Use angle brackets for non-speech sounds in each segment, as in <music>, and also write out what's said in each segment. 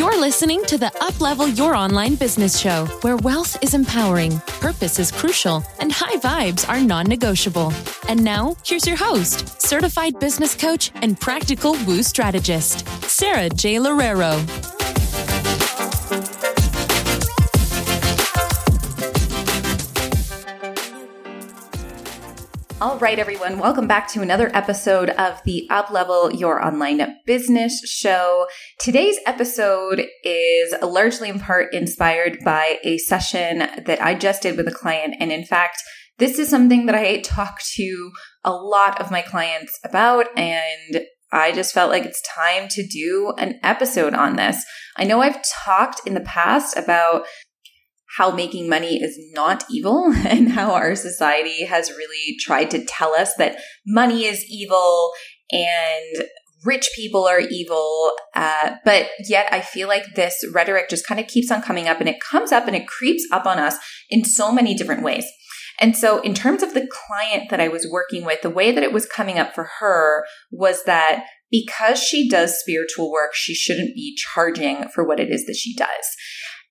You're listening to the Uplevel Your Online Business Show, where wealth is empowering, purpose is crucial, and high vibes are non negotiable. And now, here's your host, certified business coach and practical woo strategist, Sara J. Loureiro. All right, everyone, welcome back to another episode of the Uplevel Your Online Business Show. Today's episode is largely in part inspired by a session that I just did with a client. And in fact, this is something that I talk to a lot of my clients about. And I just felt like it's time to do an episode on this. I know I've talked in the past about how making money is not evil <laughs> and how our society has really tried to tell us that money is evil and rich people are evil. Uh, but yet I feel like this rhetoric just kind of keeps on coming up and it comes up and it creeps up on us in so many different ways. And so, in terms of the client that I was working with, the way that it was coming up for her was that because she does spiritual work, she shouldn't be charging for what it is that she does.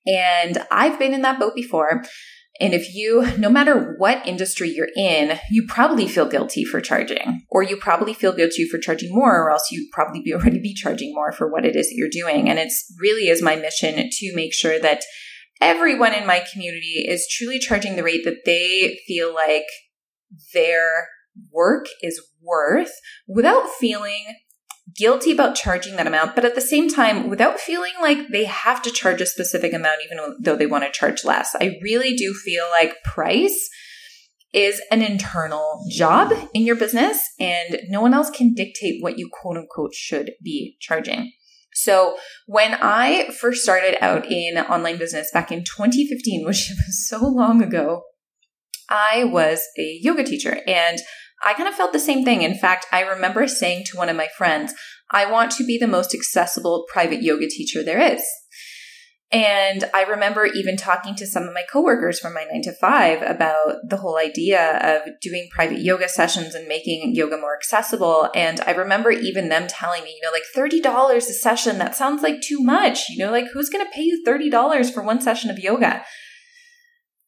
And I've been in that boat before. And if you, no matter what industry you're in, you probably feel guilty for charging, or you probably feel guilty for charging more, or else you'd probably be <laughs> already be charging more for what it is that you're doing. And it's really is my mission to make sure that everyone in my community is truly charging the rate that they feel like their work is worth without feeling guilty about charging that amount, but at the same time, without feeling like they have to charge a specific amount, even though they want to charge less. I really do feel like price is an internal job in your business, and no one else can dictate what you quote unquote should be charging. So when I first started out in online business back in 2015, which <laughs> was so long ago, I was a yoga teacher and I kind of felt the same thing. In fact, I remember saying to one of my friends, I want to be the most accessible private yoga teacher there is. And I remember even talking to some of my coworkers from my nine to five about the whole idea of doing private yoga sessions and making yoga more accessible. And I remember even them telling me, you know, like $30 a session, that sounds like too much. You know, like who's going to pay you $30 for one session of yoga?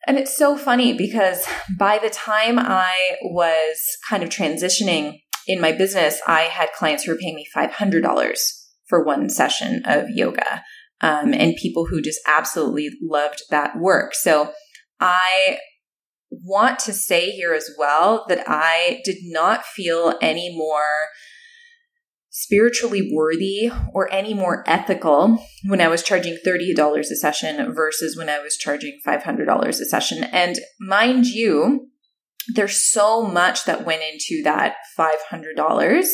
And it's so funny because by the time I was kind of transitioning in my business, I had clients who were paying me $500 for one session of yoga um, and people who just absolutely loved that work. So I want to say here as well that I did not feel any more spiritually worthy or any more ethical when I was charging $30 a session versus when I was charging $500 a session. And mind you, there's so much that went into that $500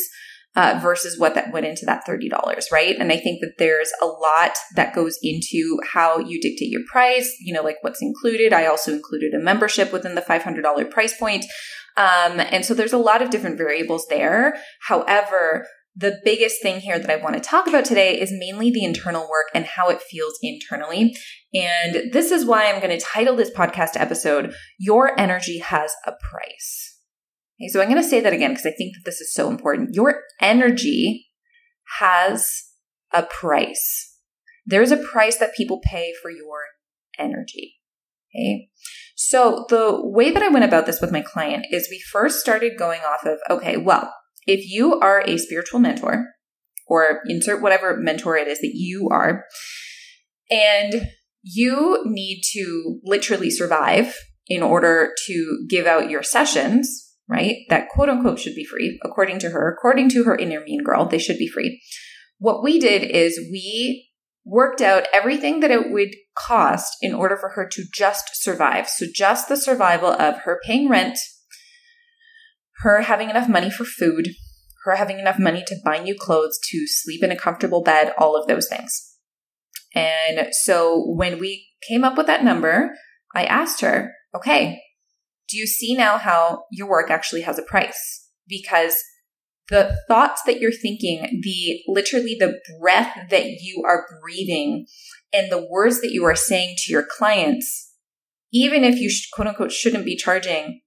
uh, versus what that went into that $30, right? And I think that there's a lot that goes into how you dictate your price, you know, like what's included. I also included a membership within the $500 price point. Um, and so there's a lot of different variables there. However, the biggest thing here that I want to talk about today is mainly the internal work and how it feels internally. And this is why I'm going to title this podcast episode, Your Energy Has a Price. Okay, so I'm going to say that again because I think that this is so important. Your energy has a price. There's a price that people pay for your energy. Okay. So the way that I went about this with my client is we first started going off of, okay, well, if you are a spiritual mentor, or insert whatever mentor it is that you are, and you need to literally survive in order to give out your sessions, right? That quote unquote should be free, according to her, according to her inner mean girl, they should be free. What we did is we worked out everything that it would cost in order for her to just survive. So just the survival of her paying rent, her having enough money for food, her having enough money to buy new clothes, to sleep in a comfortable bed, all of those things. And so when we came up with that number, I asked her, okay, do you see now how your work actually has a price? Because the thoughts that you're thinking, the literally the breath that you are breathing and the words that you are saying to your clients, even if you quote unquote shouldn't be charging,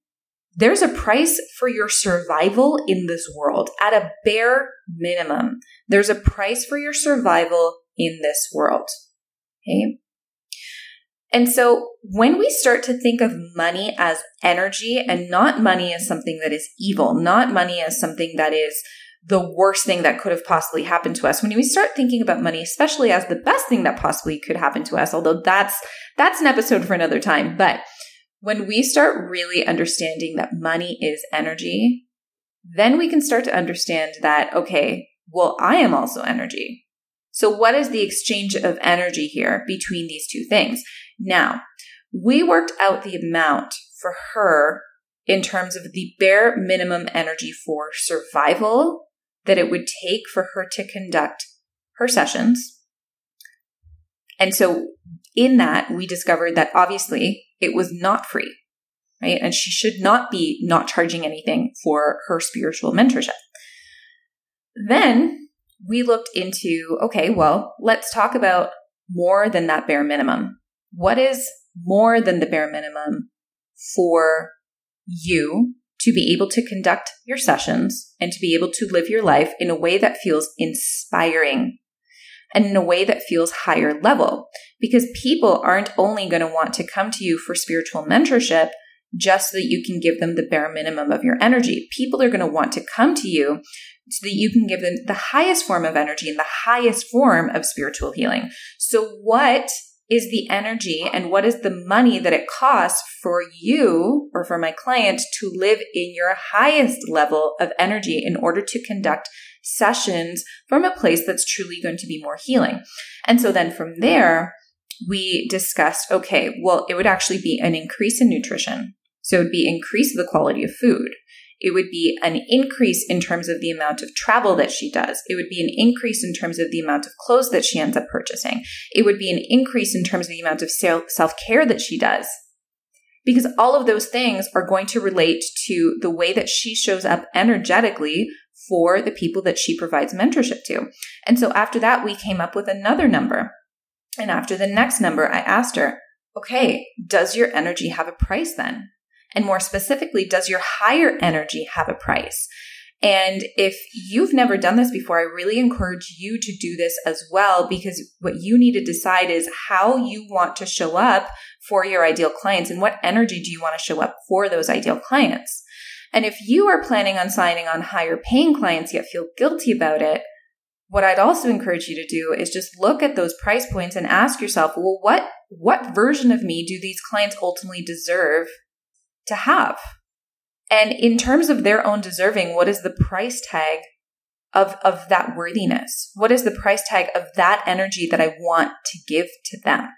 there's a price for your survival in this world at a bare minimum. There's a price for your survival in this world. Okay. And so when we start to think of money as energy and not money as something that is evil, not money as something that is the worst thing that could have possibly happened to us, when we start thinking about money, especially as the best thing that possibly could happen to us, although that's, that's an episode for another time. But when we start really understanding that money is energy, then we can start to understand that, okay, well, I am also energy. So what is the exchange of energy here between these two things? Now, we worked out the amount for her in terms of the bare minimum energy for survival that it would take for her to conduct her sessions. And so in that, we discovered that obviously it was not free, right? And she should not be not charging anything for her spiritual mentorship. Then we looked into, okay, well, let's talk about more than that bare minimum. What is more than the bare minimum for you to be able to conduct your sessions and to be able to live your life in a way that feels inspiring and in a way that feels higher level? Because people aren't only going to want to come to you for spiritual mentorship just so that you can give them the bare minimum of your energy. People are going to want to come to you so that you can give them the highest form of energy and the highest form of spiritual healing. So what is the energy and what is the money that it costs for you or for my client to live in your highest level of energy in order to conduct sessions from a place that's truly going to be more healing. And so then from there, we discussed, okay, well, it would actually be an increase in nutrition. So it would be increase the quality of food. It would be an increase in terms of the amount of travel that she does. It would be an increase in terms of the amount of clothes that she ends up purchasing. It would be an increase in terms of the amount of self care that she does. Because all of those things are going to relate to the way that she shows up energetically for the people that she provides mentorship to. And so after that, we came up with another number. And after the next number, I asked her, okay, does your energy have a price then? And more specifically, does your higher energy have a price? And if you've never done this before, I really encourage you to do this as well because what you need to decide is how you want to show up for your ideal clients and what energy do you want to show up for those ideal clients. And if you are planning on signing on higher paying clients yet feel guilty about it, what I'd also encourage you to do is just look at those price points and ask yourself, well, what, what version of me do these clients ultimately deserve to have. And in terms of their own deserving, what is the price tag of, of that worthiness? What is the price tag of that energy that I want to give to them?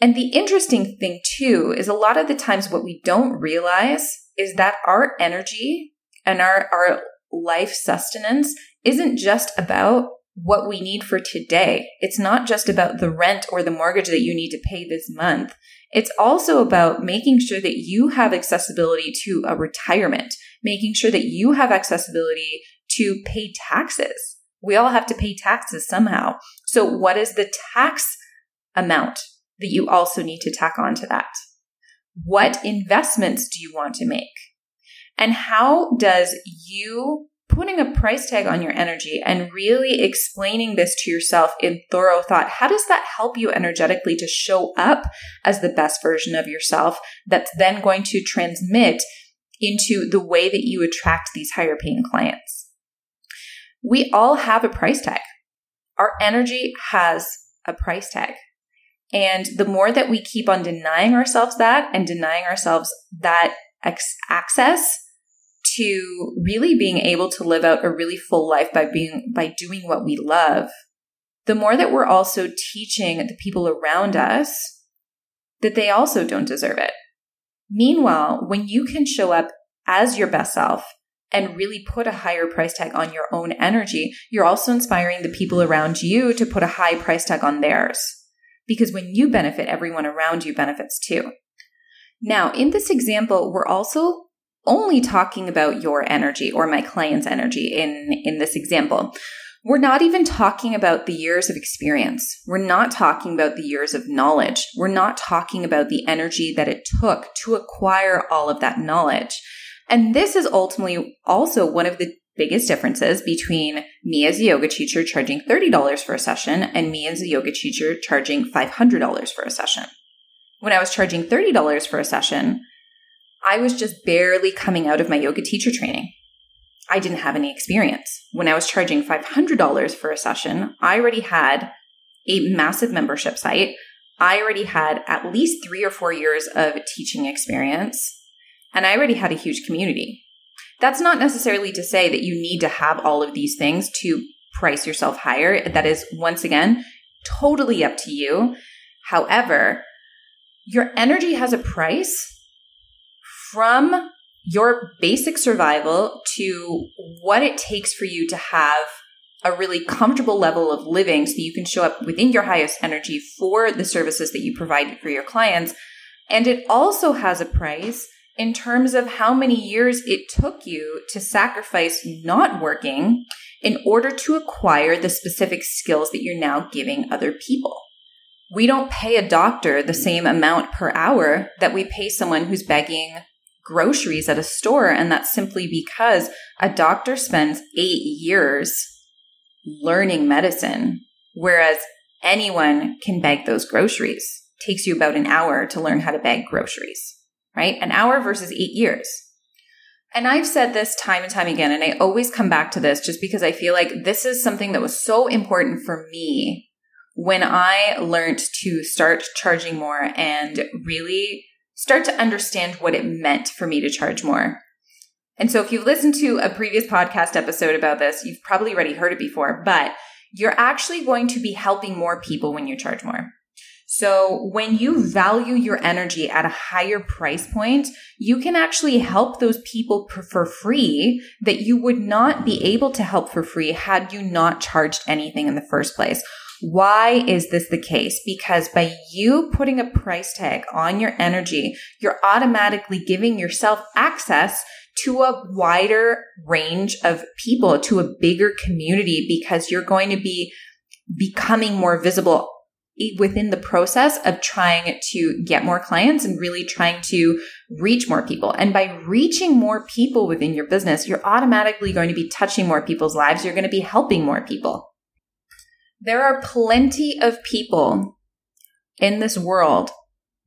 And the interesting thing too is a lot of the times what we don't realize is that our energy and our, our life sustenance isn't just about what we need for today. It's not just about the rent or the mortgage that you need to pay this month. It's also about making sure that you have accessibility to a retirement, making sure that you have accessibility to pay taxes. We all have to pay taxes somehow. So what is the tax amount that you also need to tack onto that? What investments do you want to make? And how does you putting a price tag on your energy and really explaining this to yourself in thorough thought, how does that help you energetically to show up as the best version of yourself that's then going to transmit into the way that you attract these higher paying clients? We all have a price tag. Our energy has a price tag. And the more that we keep on denying ourselves that and denying ourselves that access, to really being able to live out a really full life by being by doing what we love the more that we're also teaching the people around us that they also don't deserve it. Meanwhile when you can show up as your best self and really put a higher price tag on your own energy you're also inspiring the people around you to put a high price tag on theirs. Because when you benefit everyone around you benefits too. Now in this example we're also only talking about your energy or my client's energy in, in this example. We're not even talking about the years of experience. We're not talking about the years of knowledge. We're not talking about the energy that it took to acquire all of that knowledge. And this is ultimately also one of the biggest differences between me as a yoga teacher charging $30 for a session and me as a yoga teacher charging $500 for a session. When I was charging $30 for a session, I was just barely coming out of my yoga teacher training. I didn't have any experience. When I was charging $500 for a session, I already had a massive membership site. I already had at least three or four years of teaching experience, and I already had a huge community. That's not necessarily to say that you need to have all of these things to price yourself higher. That is, once again, totally up to you. However, your energy has a price from your basic survival to what it takes for you to have a really comfortable level of living so you can show up within your highest energy for the services that you provide for your clients. And it also has a price in terms of how many years it took you to sacrifice not working in order to acquire the specific skills that you're now giving other people. We don't pay a doctor the same amount per hour that we pay someone who's begging groceries at a store. And that's simply because a doctor spends eight years learning medicine, whereas anyone can bag those groceries. It takes you about an hour to learn how to bag groceries, right? An hour versus eight years. And I've said this time and time again, and I always come back to this just because I feel like this is something that was so important for me when I learned to start charging more and really start to understand what it meant for me to charge more. And so if you've listened to a previous podcast episode about this, you've probably already heard it before, but you're actually going to be helping more people when you charge more. So when you value your energy at a higher price point, you can actually help those people for free that you would not be able to help for free had you not charged anything in the first place. Why is this the case? Because by you putting a price tag on your energy, you're automatically giving yourself access to a wider range of people, to a bigger community, because you're going to be becoming more visible within the process of trying to get more clients and really trying to reach more people. And by reaching more people within your business, you're automatically going to be touching more people's lives. You're going to be helping more people. There are plenty of people in this world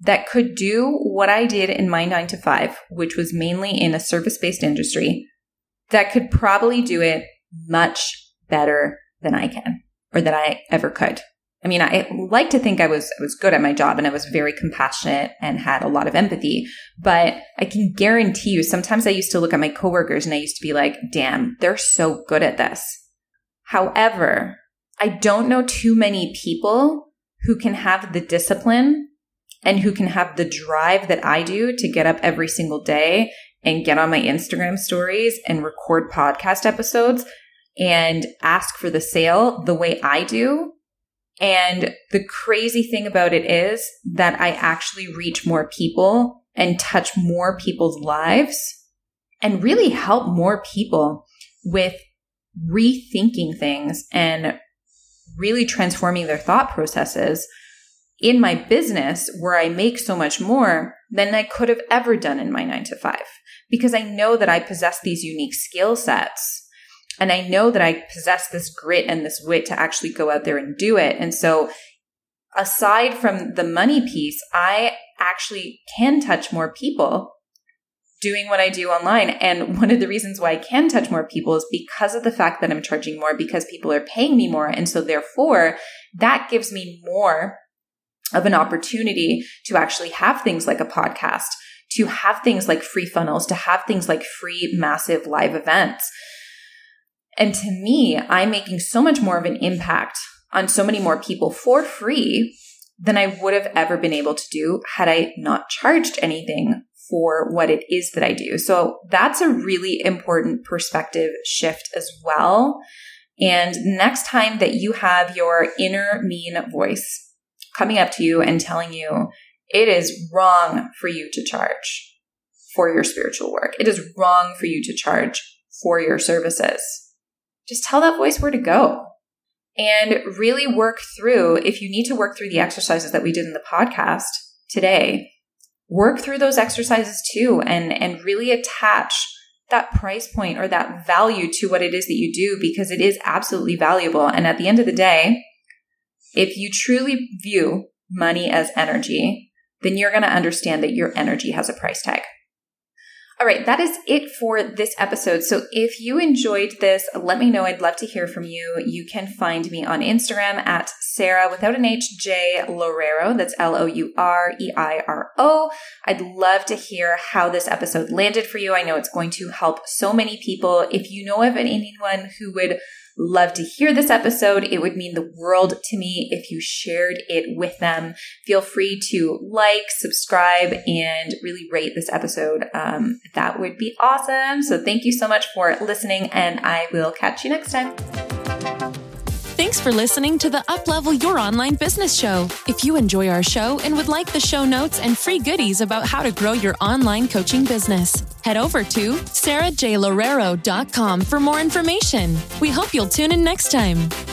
that could do what I did in my nine to five, which was mainly in a service based industry, that could probably do it much better than I can or that I ever could. I mean, I like to think I was I was good at my job and I was very compassionate and had a lot of empathy, but I can guarantee you sometimes I used to look at my coworkers and I used to be like, "Damn, they're so good at this." However, I don't know too many people who can have the discipline and who can have the drive that I do to get up every single day and get on my Instagram stories and record podcast episodes and ask for the sale the way I do. And the crazy thing about it is that I actually reach more people and touch more people's lives and really help more people with rethinking things and really transforming their thought processes in my business where I make so much more than I could have ever done in my nine to five because I know that I possess these unique skill sets. And I know that I possess this grit and this wit to actually go out there and do it. And so, aside from the money piece, I actually can touch more people doing what I do online. And one of the reasons why I can touch more people is because of the fact that I'm charging more because people are paying me more. And so therefore that gives me more of an opportunity to actually have things like a podcast, to have things like free funnels, to have things like free massive live events. And to me, I'm making so much more of an impact on so many more people for free than I would have ever been able to do had I not charged anything for what it is that I do. So that's a really important perspective shift as well. And next time that you have your inner mean voice coming up to you and telling you it is wrong for you to charge for your spiritual work, it is wrong for you to charge for your services, just tell that voice where to go and really work through if you need to work through the exercises that we did in the podcast today work through those exercises too and and really attach that price point or that value to what it is that you do because it is absolutely valuable. And at the end of the day, if you truly view money as energy, then you're going to understand that your energy has a price tag. All right, that is it for this episode. So if you enjoyed this, let me know. I'd love to hear from you. You can find me on Instagram at Sara without an H J Loureiro. That's L O U R E I R O. I'd love to hear how this episode landed for you. I know it's going to help so many people. If you know of anyone who would love to hear this episode. It would mean the world to me if you shared it with them. Feel free to like, subscribe, and really rate this episode. Um, that would be awesome. So thank you so much for listening, and I will catch you next time. Thanks for listening to the Uplevel Your Online Business Show. If you enjoy our show and would like the show notes and free goodies about how to grow your online coaching business, head over to sarajloureiro.com for more information. We hope you'll tune in next time.